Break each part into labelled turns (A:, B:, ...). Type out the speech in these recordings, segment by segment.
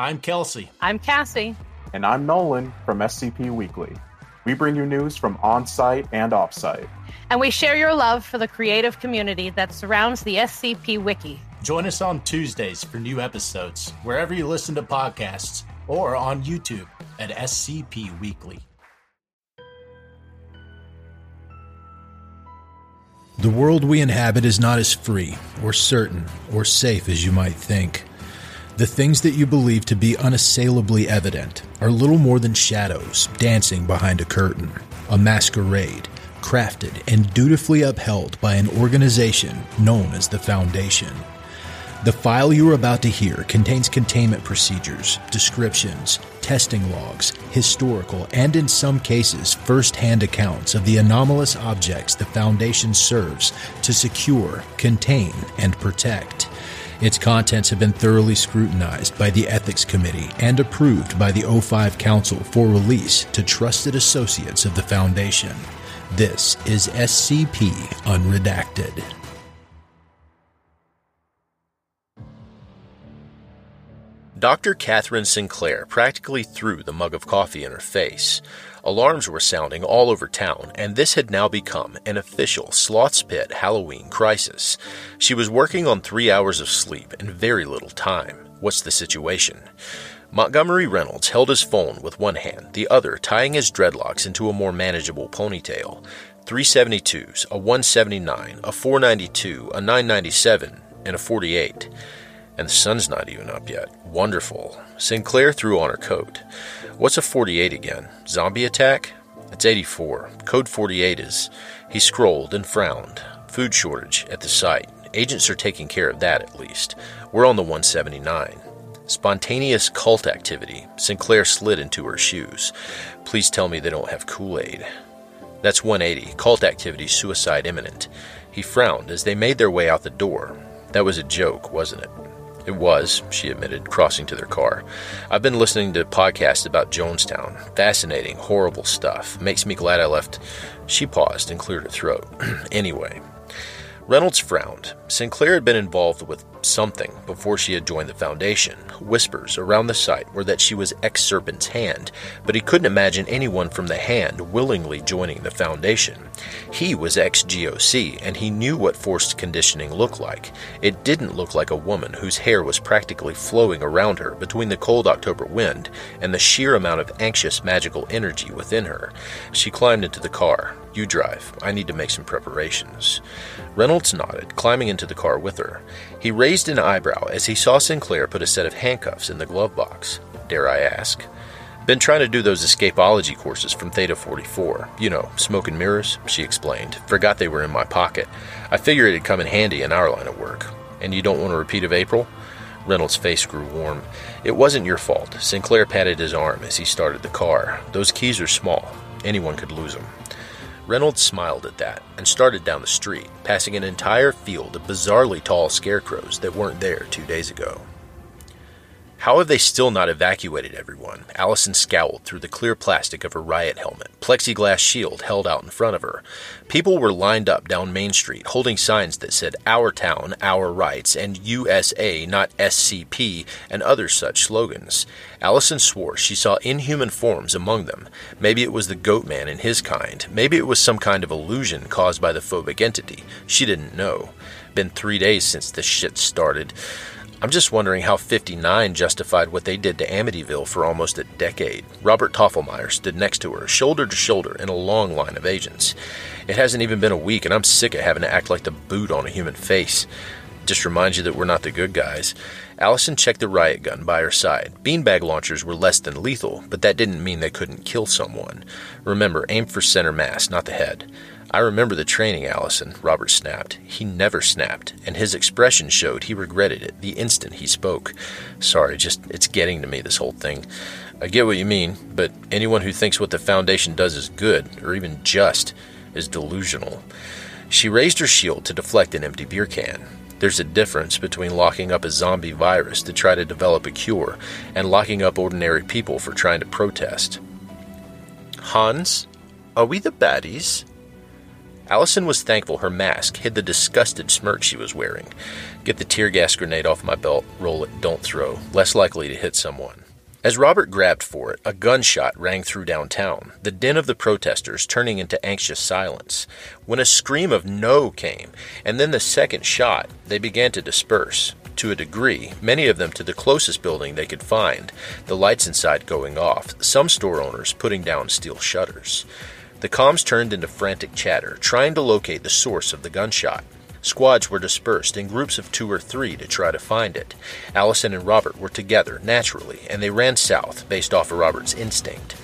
A: I'm Kelsey.
B: I'm Cassie.
C: And I'm Nolan from SCP Weekly. We bring you news from on site and off site.
B: And we share your love for the creative community that surrounds the SCP Wiki.
A: Join us on Tuesdays for new episodes, wherever you listen to podcasts, or on YouTube at SCP Weekly.
D: The world we inhabit is not as free, or certain, or safe as you might think. The things that you believe to be unassailably evident are little more than shadows dancing behind a curtain, a masquerade crafted and dutifully upheld by an organization known as the Foundation. The file you are about to hear contains containment procedures, descriptions, testing logs, historical, and in some cases, first hand accounts of the anomalous objects the Foundation serves to secure, contain, and protect. Its contents have been thoroughly scrutinized by the Ethics Committee and approved by the O5 Council for release to trusted associates of the Foundation. This is SCP Unredacted.
E: Dr. Catherine Sinclair practically threw the mug of coffee in her face. Alarms were sounding all over town, and this had now become an official Sloth's Pit Halloween crisis. She was working on three hours of sleep and very little time. What's the situation? Montgomery Reynolds held his phone with one hand, the other tying his dreadlocks into a more manageable ponytail. 372s, a 179, a 492, a 997, and a 48. And the sun's not even up yet. Wonderful. Sinclair threw on her coat. What's a 48 again? Zombie attack? It's 84. Code 48 is. He scrolled and frowned. Food shortage at the site. Agents are taking care of that at least. We're on the 179. Spontaneous cult activity. Sinclair slid into her shoes. Please tell me they don't have Kool Aid. That's 180. Cult activity, suicide imminent. He frowned as they made their way out the door. That was a joke, wasn't it? It was, she admitted, crossing to their car. I've been listening to podcasts about Jonestown. Fascinating, horrible stuff. Makes me glad I left. She paused and cleared her throat. anyway, Reynolds frowned. Sinclair had been involved with something before she had joined the Foundation. Whispers around the site were that she was ex Serpent's Hand, but he couldn't imagine anyone from the Hand willingly joining the Foundation. He was ex GOC, and he knew what forced conditioning looked like. It didn't look like a woman whose hair was practically flowing around her between the cold October wind and the sheer amount of anxious magical energy within her. She climbed into the car. You drive. I need to make some preparations. Reynolds nodded, climbing into the car with her. He raised an eyebrow as he saw Sinclair put a set of handcuffs in the glove box. Dare I ask? Been trying to do those escapology courses from Theta 44. You know, smoke and mirrors, she explained. Forgot they were in my pocket. I figure it'd come in handy in our line of work. And you don't want a repeat of April? Reynolds' face grew warm. It wasn't your fault. Sinclair patted his arm as he started the car. Those keys are small. Anyone could lose them. Reynolds smiled at that and started down the street, passing an entire field of bizarrely tall scarecrows that weren't there two days ago. How have they still not evacuated everyone? Allison scowled through the clear plastic of her riot helmet, plexiglass shield held out in front of her. People were lined up down Main Street, holding signs that said Our Town, Our Rights, and USA, not SCP, and other such slogans. Allison swore she saw inhuman forms among them. Maybe it was the goat man and his kind. Maybe it was some kind of illusion caused by the phobic entity. She didn't know. Been three days since this shit started. I'm just wondering how 59 justified what they did to Amityville for almost a decade. Robert Toffelmeyer stood next to her, shoulder to shoulder, in a long line of agents. It hasn't even been a week, and I'm sick of having to act like the boot on a human face. Just reminds you that we're not the good guys. Allison checked the riot gun by her side. Beanbag launchers were less than lethal, but that didn't mean they couldn't kill someone. Remember, aim for center mass, not the head. I remember the training, Allison, Robert snapped. He never snapped, and his expression showed he regretted it the instant he spoke. Sorry, just it's getting to me, this whole thing. I get what you mean, but anyone who thinks what the Foundation does is good, or even just, is delusional. She raised her shield to deflect an empty beer can. There's a difference between locking up a zombie virus to try to develop a cure and locking up ordinary people for trying to protest. Hans, are we the baddies? Allison was thankful her mask hid the disgusted smirk she was wearing. Get the tear gas grenade off my belt, roll it, don't throw. Less likely to hit someone. As Robert grabbed for it, a gunshot rang through downtown, the din of the protesters turning into anxious silence. When a scream of no came, and then the second shot, they began to disperse. To a degree, many of them to the closest building they could find, the lights inside going off, some store owners putting down steel shutters. The comms turned into frantic chatter, trying to locate the source of the gunshot. Squads were dispersed in groups of two or three to try to find it. Allison and Robert were together, naturally, and they ran south, based off of Robert's instinct.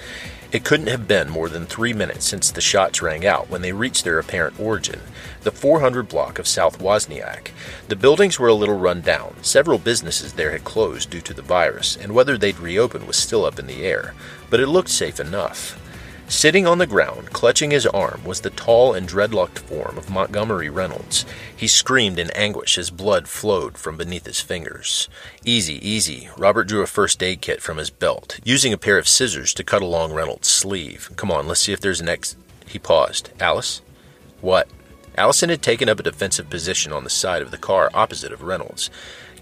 E: It couldn't have been more than three minutes since the shots rang out when they reached their apparent origin, the 400 block of South Wozniak. The buildings were a little run down. Several businesses there had closed due to the virus, and whether they'd reopen was still up in the air, but it looked safe enough. Sitting on the ground, clutching his arm, was the tall and dreadlocked form of Montgomery Reynolds. He screamed in anguish as blood flowed from beneath his fingers. Easy, easy. Robert drew a first aid kit from his belt, using a pair of scissors to cut along Reynolds' sleeve. Come on, let's see if there's an ex. He paused. Alice? What? Allison had taken up a defensive position on the side of the car opposite of Reynolds.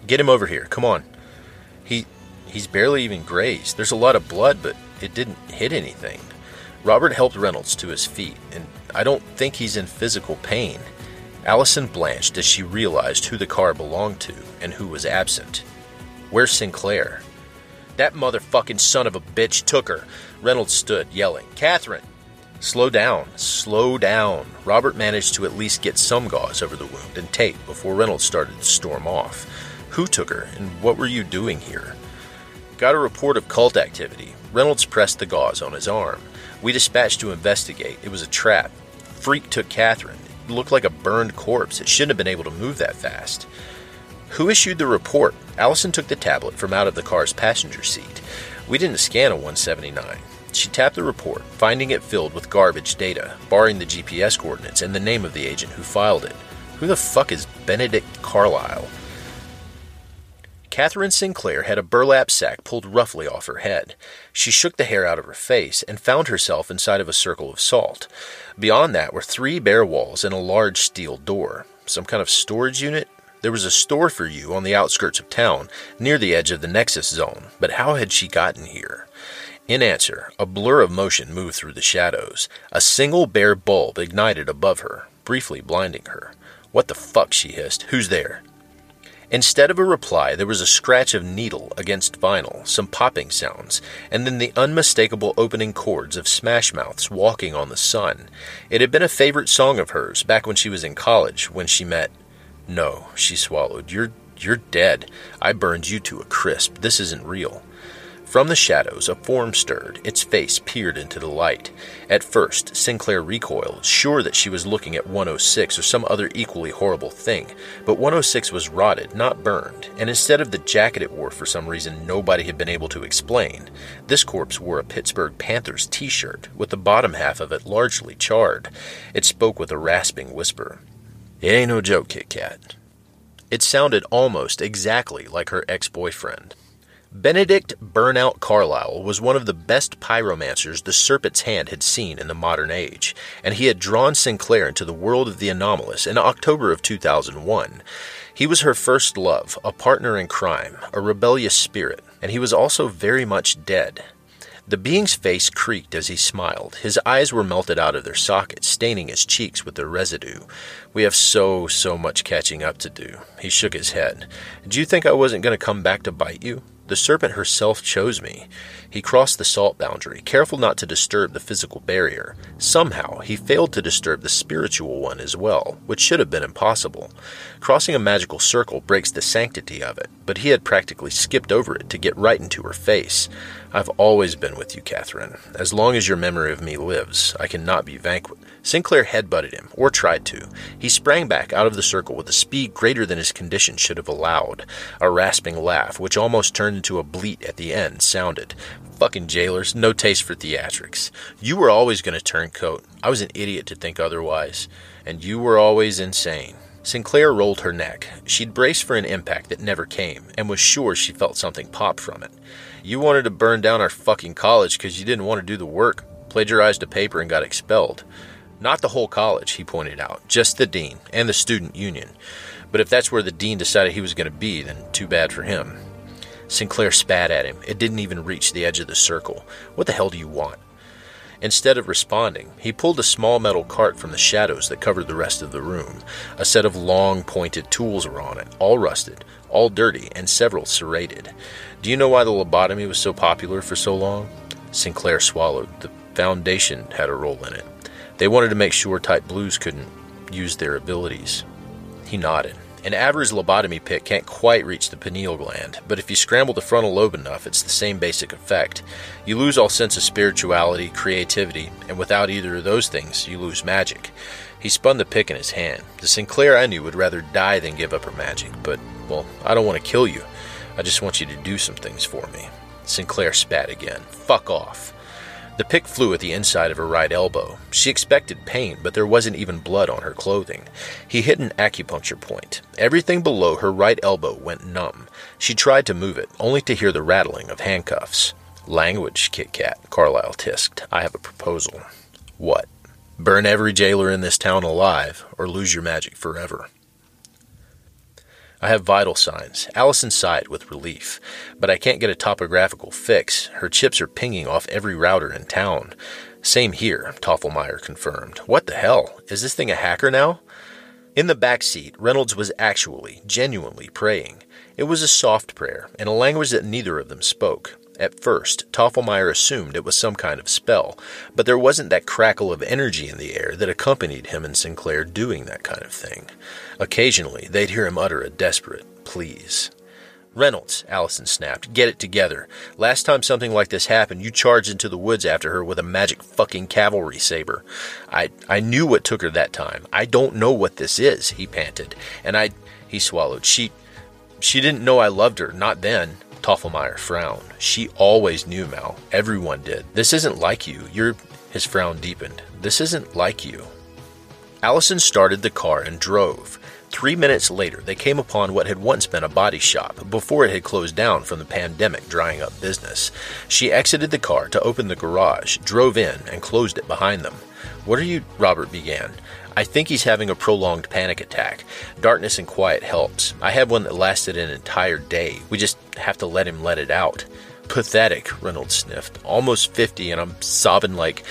E: Get him over here. Come on. He. He's barely even grazed. There's a lot of blood, but it didn't hit anything. Robert helped Reynolds to his feet, and I don't think he's in physical pain. Allison blanched as she realized who the car belonged to and who was absent. Where's Sinclair? That motherfucking son of a bitch took her. Reynolds stood, yelling, Catherine! Slow down, slow down. Robert managed to at least get some gauze over the wound and tape before Reynolds started to storm off. Who took her, and what were you doing here? Got a report of cult activity. Reynolds pressed the gauze on his arm. We dispatched to investigate. It was a trap. Freak took Catherine. It looked like a burned corpse. It shouldn't have been able to move that fast. Who issued the report? Allison took the tablet from out of the car's passenger seat. We didn't scan a 179. She tapped the report, finding it filled with garbage data, barring the GPS coordinates and the name of the agent who filed it. Who the fuck is Benedict Carlyle? Catherine Sinclair had a burlap sack pulled roughly off her head. She shook the hair out of her face and found herself inside of a circle of salt. Beyond that were three bare walls and a large steel door. Some kind of storage unit? There was a store for you on the outskirts of town, near the edge of the Nexus zone, but how had she gotten here? In answer, a blur of motion moved through the shadows. A single bare bulb ignited above her, briefly blinding her. What the fuck, she hissed. Who's there? Instead of a reply, there was a scratch of needle against vinyl, some popping sounds, and then the unmistakable opening chords of Smash Mouth's Walking on the Sun. It had been a favorite song of hers back when she was in college, when she met. No, she swallowed. You're you're dead. I burned you to a crisp. This isn't real. From the shadows, a form stirred. Its face peered into the light. At first, Sinclair recoiled, sure that she was looking at 106 or some other equally horrible thing. But 106 was rotted, not burned, and instead of the jacket it wore for some reason nobody had been able to explain, this corpse wore a Pittsburgh Panthers t shirt, with the bottom half of it largely charred. It spoke with a rasping whisper. It ain't no joke, Kit Kat. It sounded almost exactly like her ex boyfriend. Benedict Burnout Carlyle was one of the best pyromancers the Serpent's Hand had seen in the modern age, and he had drawn Sinclair into the world of the anomalous in October of 2001. He was her first love, a partner in crime, a rebellious spirit, and he was also very much dead. The being's face creaked as he smiled. His eyes were melted out of their sockets, staining his cheeks with their residue. We have so, so much catching up to do. He shook his head. Do you think I wasn't going to come back to bite you? The serpent herself chose me. He crossed the salt boundary, careful not to disturb the physical barrier. Somehow, he failed to disturb the spiritual one as well, which should have been impossible. Crossing a magical circle breaks the sanctity of it, but he had practically skipped over it to get right into her face. I've always been with you, Catherine. As long as your memory of me lives, I cannot be vanquished. Sinclair headbutted him, or tried to. He sprang back out of the circle with a speed greater than his condition should have allowed. A rasping laugh, which almost turned into a bleat at the end, sounded. Fucking jailers, no taste for theatrics. You were always going to turn coat. I was an idiot to think otherwise. And you were always insane. Sinclair rolled her neck. She'd braced for an impact that never came, and was sure she felt something pop from it. You wanted to burn down our fucking college because you didn't want to do the work, plagiarized a paper, and got expelled. Not the whole college, he pointed out, just the dean and the student union. But if that's where the dean decided he was going to be, then too bad for him. Sinclair spat at him. It didn't even reach the edge of the circle. What the hell do you want? Instead of responding, he pulled a small metal cart from the shadows that covered the rest of the room. A set of long, pointed tools were on it, all rusted, all dirty, and several serrated. Do you know why the lobotomy was so popular for so long? Sinclair swallowed. The Foundation had a role in it. They wanted to make sure type blues couldn't use their abilities. He nodded. An average lobotomy pick can't quite reach the pineal gland, but if you scramble the frontal lobe enough, it's the same basic effect. You lose all sense of spirituality, creativity, and without either of those things, you lose magic. He spun the pick in his hand. The Sinclair I knew would rather die than give up her magic, but, well, I don't want to kill you. I just want you to do some things for me. Sinclair spat again. Fuck off. The pick flew at the inside of her right elbow. She expected pain, but there wasn't even blood on her clothing. He hit an acupuncture point. Everything below her right elbow went numb. She tried to move it, only to hear the rattling of handcuffs. Language, Kit Kat, Carlyle tisked. I have a proposal. What? Burn every jailer in this town alive, or lose your magic forever. I have vital signs. Allison sighed with relief. But I can't get a topographical fix. Her chips are pinging off every router in town. Same here, Toffelmeyer confirmed. What the hell? Is this thing a hacker now? In the back seat, Reynolds was actually, genuinely praying. It was a soft prayer, in a language that neither of them spoke. At first, Toffelmeyer assumed it was some kind of spell, but there wasn't that crackle of energy in the air that accompanied him and Sinclair doing that kind of thing. Occasionally, they'd hear him utter a desperate please. Reynolds, Allison snapped, get it together. Last time something like this happened, you charged into the woods after her with a magic fucking cavalry saber. I I knew what took her that time. I don't know what this is, he panted. And I he swallowed. She she didn't know I loved her, not then. Toffelmeyer frowned. She always knew, Mal. Everyone did. This isn't like you. You're. His frown deepened. This isn't like you. Allison started the car and drove. Three minutes later, they came upon what had once been a body shop before it had closed down from the pandemic drying up business. She exited the car to open the garage, drove in, and closed it behind them. What are you? Robert began. I think he's having a prolonged panic attack. Darkness and quiet helps. I had one that lasted an entire day. We just have to let him let it out. Pathetic, Reynolds sniffed. Almost 50, and I'm sobbing like.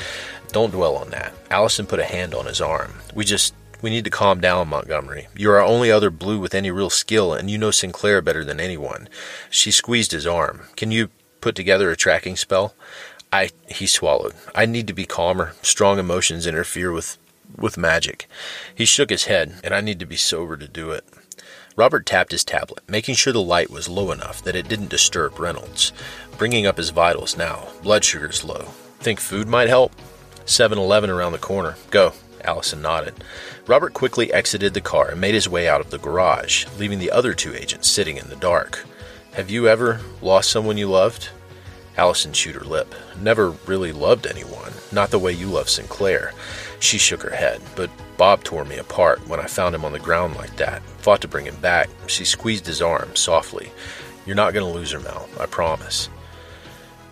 E: Don't dwell on that. Allison put a hand on his arm. We just. We need to calm down, Montgomery. You're our only other blue with any real skill, and you know Sinclair better than anyone. She squeezed his arm. Can you put together a tracking spell? I. He swallowed. I need to be calmer. Strong emotions interfere with with magic. He shook his head, and I need to be sober to do it. Robert tapped his tablet, making sure the light was low enough that it didn't disturb Reynolds. Bringing up his vitals now. Blood sugar's low. Think food might help? 7 Eleven around the corner. Go. Allison nodded. Robert quickly exited the car and made his way out of the garage, leaving the other two agents sitting in the dark. Have you ever lost someone you loved? Allison chewed her lip. Never really loved anyone, not the way you love Sinclair. She shook her head, but Bob tore me apart when I found him on the ground like that. Fought to bring him back. She squeezed his arm softly. You're not going to lose her, Mel, I promise.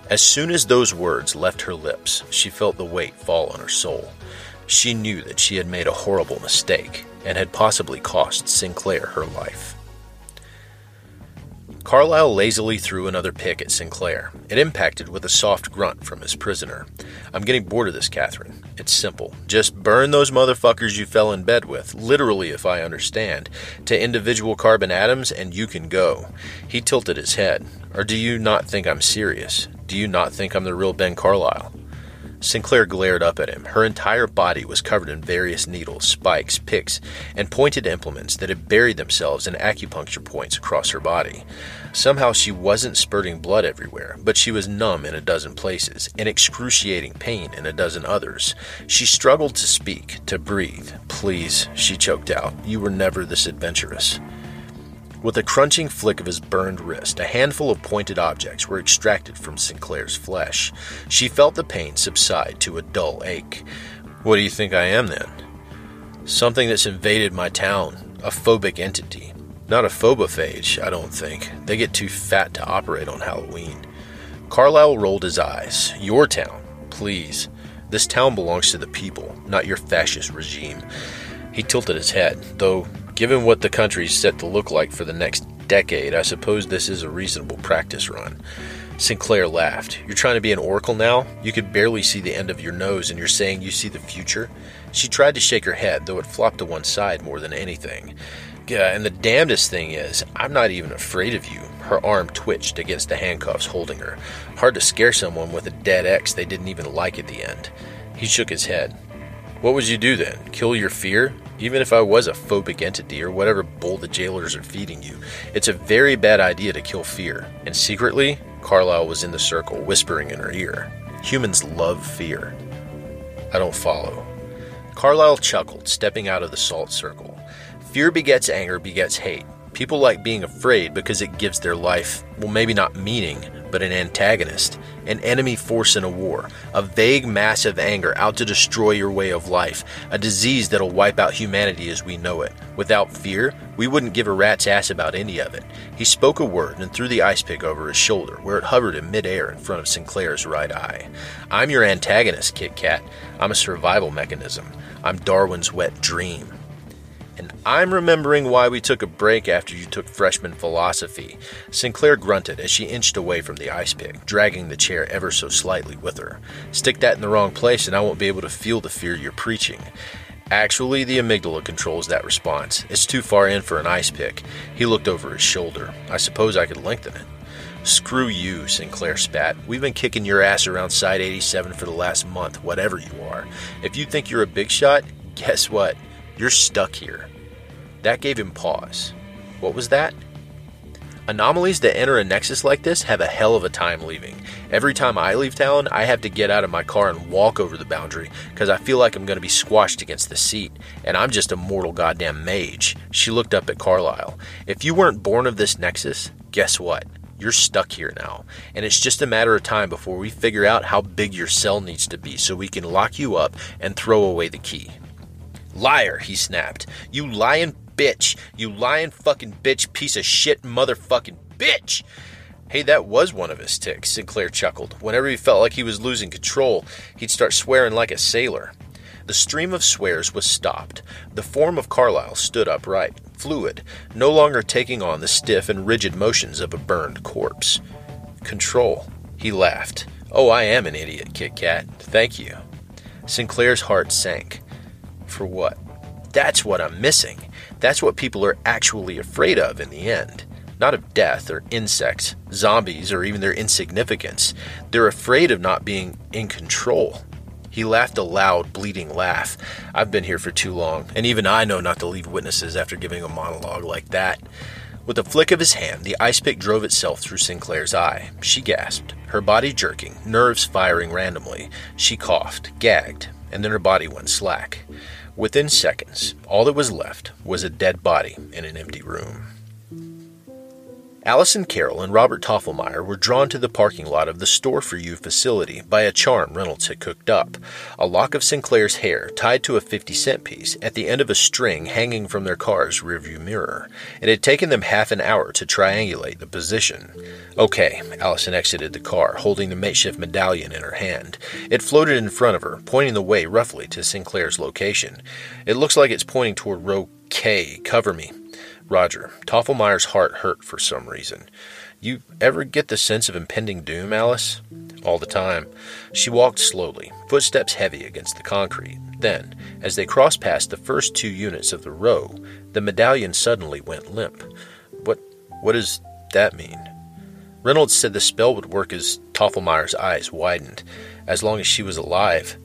E: As soon as those words left her lips, she felt the weight fall on her soul. She knew that she had made a horrible mistake and had possibly cost Sinclair her life. Carlyle lazily threw another pick at Sinclair. It impacted with a soft grunt from his prisoner. I'm getting bored of this, Catherine. It's simple. Just burn those motherfuckers you fell in bed with, literally, if I understand, to individual carbon atoms, and you can go. He tilted his head. Or do you not think I'm serious? Do you not think I'm the real Ben Carlyle? Sinclair glared up at him. Her entire body was covered in various needles, spikes, picks, and pointed implements that had buried themselves in acupuncture points across her body. Somehow she wasn't spurting blood everywhere, but she was numb in a dozen places, in excruciating pain in a dozen others. She struggled to speak, to breathe. Please, she choked out, you were never this adventurous. With a crunching flick of his burned wrist, a handful of pointed objects were extracted from Sinclair's flesh. She felt the pain subside to a dull ache. What do you think I am then? Something that's invaded my town, a phobic entity. Not a phobophage, I don't think. They get too fat to operate on Halloween. Carlyle rolled his eyes. Your town, please. This town belongs to the people, not your fascist regime. He tilted his head, though, given what the country's set to look like for the next decade, I suppose this is a reasonable practice run. Sinclair laughed. You're trying to be an oracle now? You could barely see the end of your nose, and you're saying you see the future? She tried to shake her head, though it flopped to one side more than anything. And the damnedest thing is, I'm not even afraid of you. Her arm twitched against the handcuffs holding her. Hard to scare someone with a dead ex they didn't even like at the end. He shook his head. What would you do then? Kill your fear? Even if I was a phobic entity or whatever bull the jailers are feeding you, it's a very bad idea to kill fear. And secretly, Carlyle was in the circle, whispering in her ear. Humans love fear. I don't follow. Carlyle chuckled, stepping out of the salt circle. Fear begets anger, begets hate. People like being afraid because it gives their life, well, maybe not meaning, but an antagonist, an enemy force in a war, a vague mass of anger out to destroy your way of life, a disease that'll wipe out humanity as we know it. Without fear, we wouldn't give a rat's ass about any of it. He spoke a word and threw the ice pick over his shoulder, where it hovered in midair in front of Sinclair's right eye. I'm your antagonist, Kit Kat. I'm a survival mechanism. I'm Darwin's wet dream. I'm remembering why we took a break after you took freshman philosophy. Sinclair grunted as she inched away from the ice pick, dragging the chair ever so slightly with her. Stick that in the wrong place, and I won't be able to feel the fear you're preaching. Actually, the amygdala controls that response. It's too far in for an ice pick. He looked over his shoulder. I suppose I could lengthen it. Screw you, Sinclair spat. We've been kicking your ass around Site 87 for the last month, whatever you are. If you think you're a big shot, guess what? You're stuck here. That gave him pause. What was that? Anomalies that enter a nexus like this have a hell of a time leaving. Every time I leave town, I have to get out of my car and walk over the boundary because I feel like I'm going to be squashed against the seat, and I'm just a mortal goddamn mage. She looked up at Carlyle. If you weren't born of this nexus, guess what? You're stuck here now, and it's just a matter of time before we figure out how big your cell needs to be so we can lock you up and throw away the key. Liar, he snapped. You lying bitch. You lying fucking bitch, piece of shit, motherfucking bitch. Hey, that was one of his tics, Sinclair chuckled. Whenever he felt like he was losing control, he'd start swearing like a sailor. The stream of swears was stopped. The form of Carlyle stood upright, fluid, no longer taking on the stiff and rigid motions of a burned corpse. Control. He laughed. Oh, I am an idiot, Kit Kat. Thank you. Sinclair's heart sank. For what? That's what I'm missing. That's what people are actually afraid of in the end. Not of death or insects, zombies, or even their insignificance. They're afraid of not being in control. He laughed a loud, bleeding laugh. I've been here for too long, and even I know not to leave witnesses after giving a monologue like that. With a flick of his hand, the ice pick drove itself through Sinclair's eye. She gasped, her body jerking, nerves firing randomly. She coughed, gagged, and then her body went slack. Within seconds, all that was left was a dead body in an empty room. Allison Carroll and Robert Toffelmeyer were drawn to the parking lot of the Store for You facility by a charm Reynolds had cooked up a lock of Sinclair's hair tied to a 50 cent piece at the end of a string hanging from their car's rearview mirror. It had taken them half an hour to triangulate the position. Okay, Allison exited the car, holding the makeshift medallion in her hand. It floated in front of her, pointing the way roughly to Sinclair's location. It looks like it's pointing toward row K. Cover me. Roger. Toffelmeyer's heart hurt for some reason. You ever get the sense of impending doom, Alice? All the time. She walked slowly, footsteps heavy against the concrete. Then, as they crossed past the first two units of the row, the medallion suddenly went limp. What what does that mean? Reynolds said the spell would work as Toffelmeyer's eyes widened, as long as she was alive.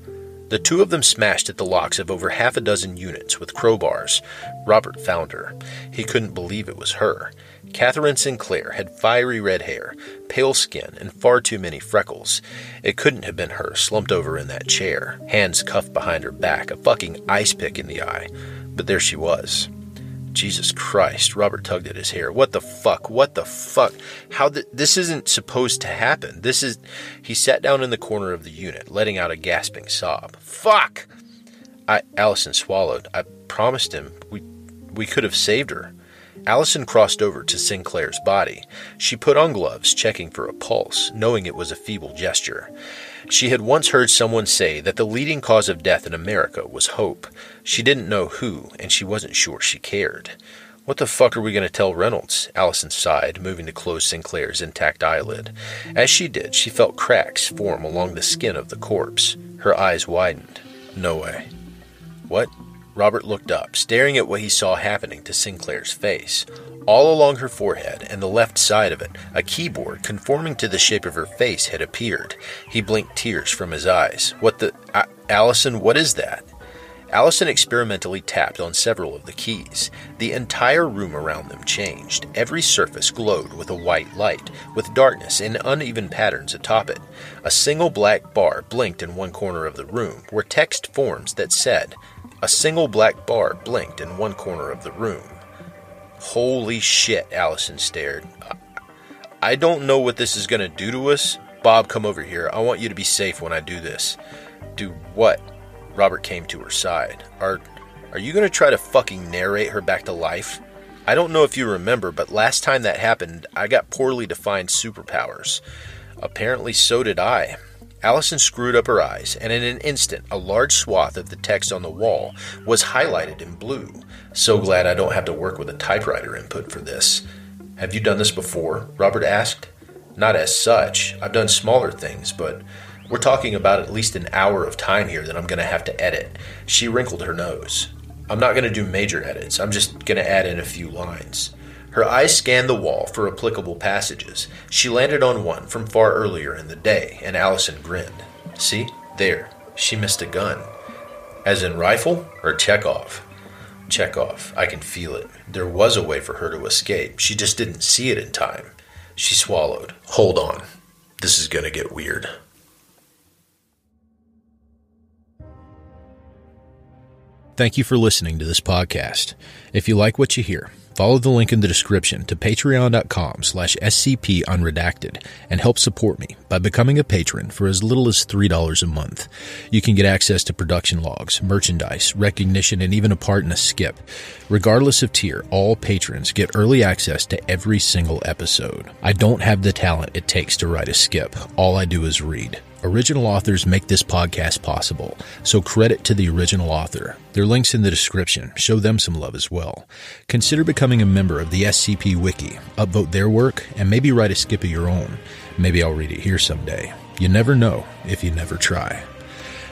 E: The two of them smashed at the locks of over half a dozen units with crowbars. Robert found her. He couldn't believe it was her. Catherine Sinclair had fiery red hair, pale skin, and far too many freckles. It couldn't have been her, slumped over in that chair, hands cuffed behind her back, a fucking ice pick in the eye. But there she was. Jesus Christ, Robert tugged at his hair. What the fuck? What the fuck? How th- this isn't supposed to happen. This is He sat down in the corner of the unit, letting out a gasping sob. Fuck. I Allison swallowed. I promised him we we could have saved her. Allison crossed over to Sinclair's body. She put on gloves, checking for a pulse, knowing it was a feeble gesture. She had once heard someone say that the leading cause of death in America was hope. She didn't know who, and she wasn't sure she cared. What the fuck are we going to tell Reynolds? Allison sighed, moving to close Sinclair's intact eyelid. As she did, she felt cracks form along the skin of the corpse. Her eyes widened. No way. What? Robert looked up, staring at what he saw happening to Sinclair's face. All along her forehead and the left side of it, a keyboard conforming to the shape of her face had appeared. He blinked tears from his eyes. What the. A- Allison, what is that? Allison experimentally tapped on several of the keys. The entire room around them changed. Every surface glowed with a white light, with darkness in uneven patterns atop it. A single black bar blinked in one corner of the room, where text forms that said, a single black bar blinked in one corner of the room. Holy shit, Allison stared. I don't know what this is going to do to us. Bob, come over here. I want you to be safe when I do this. Do what? Robert came to her side. Are are you going to try to fucking narrate her back to life? I don't know if you remember, but last time that happened, I got poorly defined superpowers. Apparently so did I. Allison screwed up her eyes, and in an instant, a large swath of the text on the wall was highlighted in blue. So glad I don't have to work with a typewriter input for this. Have you done this before? Robert asked. Not as such. I've done smaller things, but we're talking about at least an hour of time here that I'm going to have to edit. She wrinkled her nose. I'm not going to do major edits, I'm just going to add in a few lines. Her eyes scanned the wall for applicable passages. She landed on one from far earlier in the day, and Allison grinned. See? There. She missed a gun. As in rifle or Chekhov? Chekhov. I can feel it. There was a way for her to escape. She just didn't see it in time. She swallowed. Hold on. This is going to get weird.
D: Thank you for listening to this podcast. If you like what you hear, follow the link in the description to patreon.com slash scp unredacted and help support me by becoming a patron for as little as $3 a month. You can get access to production logs, merchandise, recognition, and even a part in a skip. Regardless of tier, all patrons get early access to every single episode. I don't have the talent it takes to write a skip. All I do is read. Original authors make this podcast possible, so credit to the original author. Their links in the description. Show them some love as well. Consider becoming a member of the SCP Wiki, upvote their work, and maybe write a skip of your own. Maybe I'll read it here someday. You never know if you never try.